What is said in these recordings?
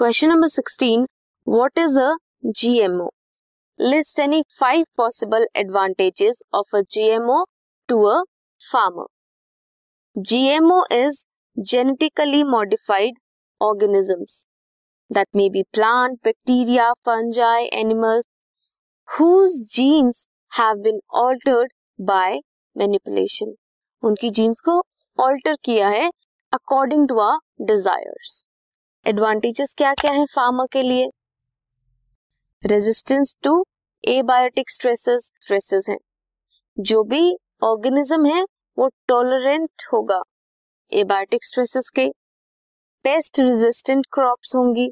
Question number 16. What is a GMO? List any 5 possible advantages of a GMO to a farmer. GMO is genetically modified organisms that may be plant, bacteria, fungi, animals whose genes have been altered by manipulation. उनकी genes को alter किया है according to our desires advantages क्या क्या है farmer के लिए? Resistance to abiotic stresses stresses हैं। जो भी ऑर्गेनिज्म है, वो टॉलरेंट होगा एबायोटिक स्ट्रेसेस के। पेस्ट रेजिस्टेंट क्रॉप्स होंगी।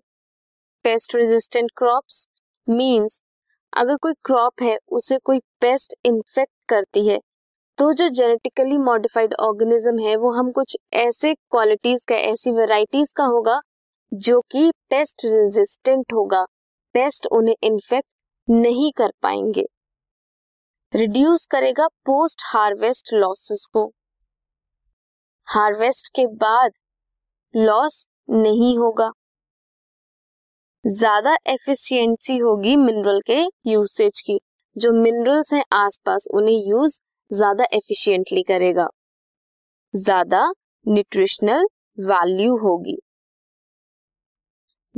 पेस्ट रेजिस्टेंट क्रॉप्स मींस अगर कोई क्रॉप है, उसे कोई पेस्ट इन्फेक्ट करती है तो जो जेनेटिकली मॉडिफाइड ऑर्गेनिज्म है, वो हम कुछ ऐसे क्वालिटीज का, ऐसी वेराइटीज का होगा जो कि पेस्ट रेजिस्टेंट होगा। पेस्ट उन्हें इन्फेक्ट नहीं कर पाएँगे। रिड्यूस करेगा पोस्ट हार्वेस्ट लॉसेस को। हार्वेस्ट के बाद लॉस नहीं होगा। ज़्यादा एफिशिएंसी होगी मिनरल के यूसेज की। जो मिनरल्स हैं आसपास, उन्हें यूज़ ज़्यादा एफिशिएंटली करेगा। ज़्यादा न्यूट्रिशनल वैल्यू होगी।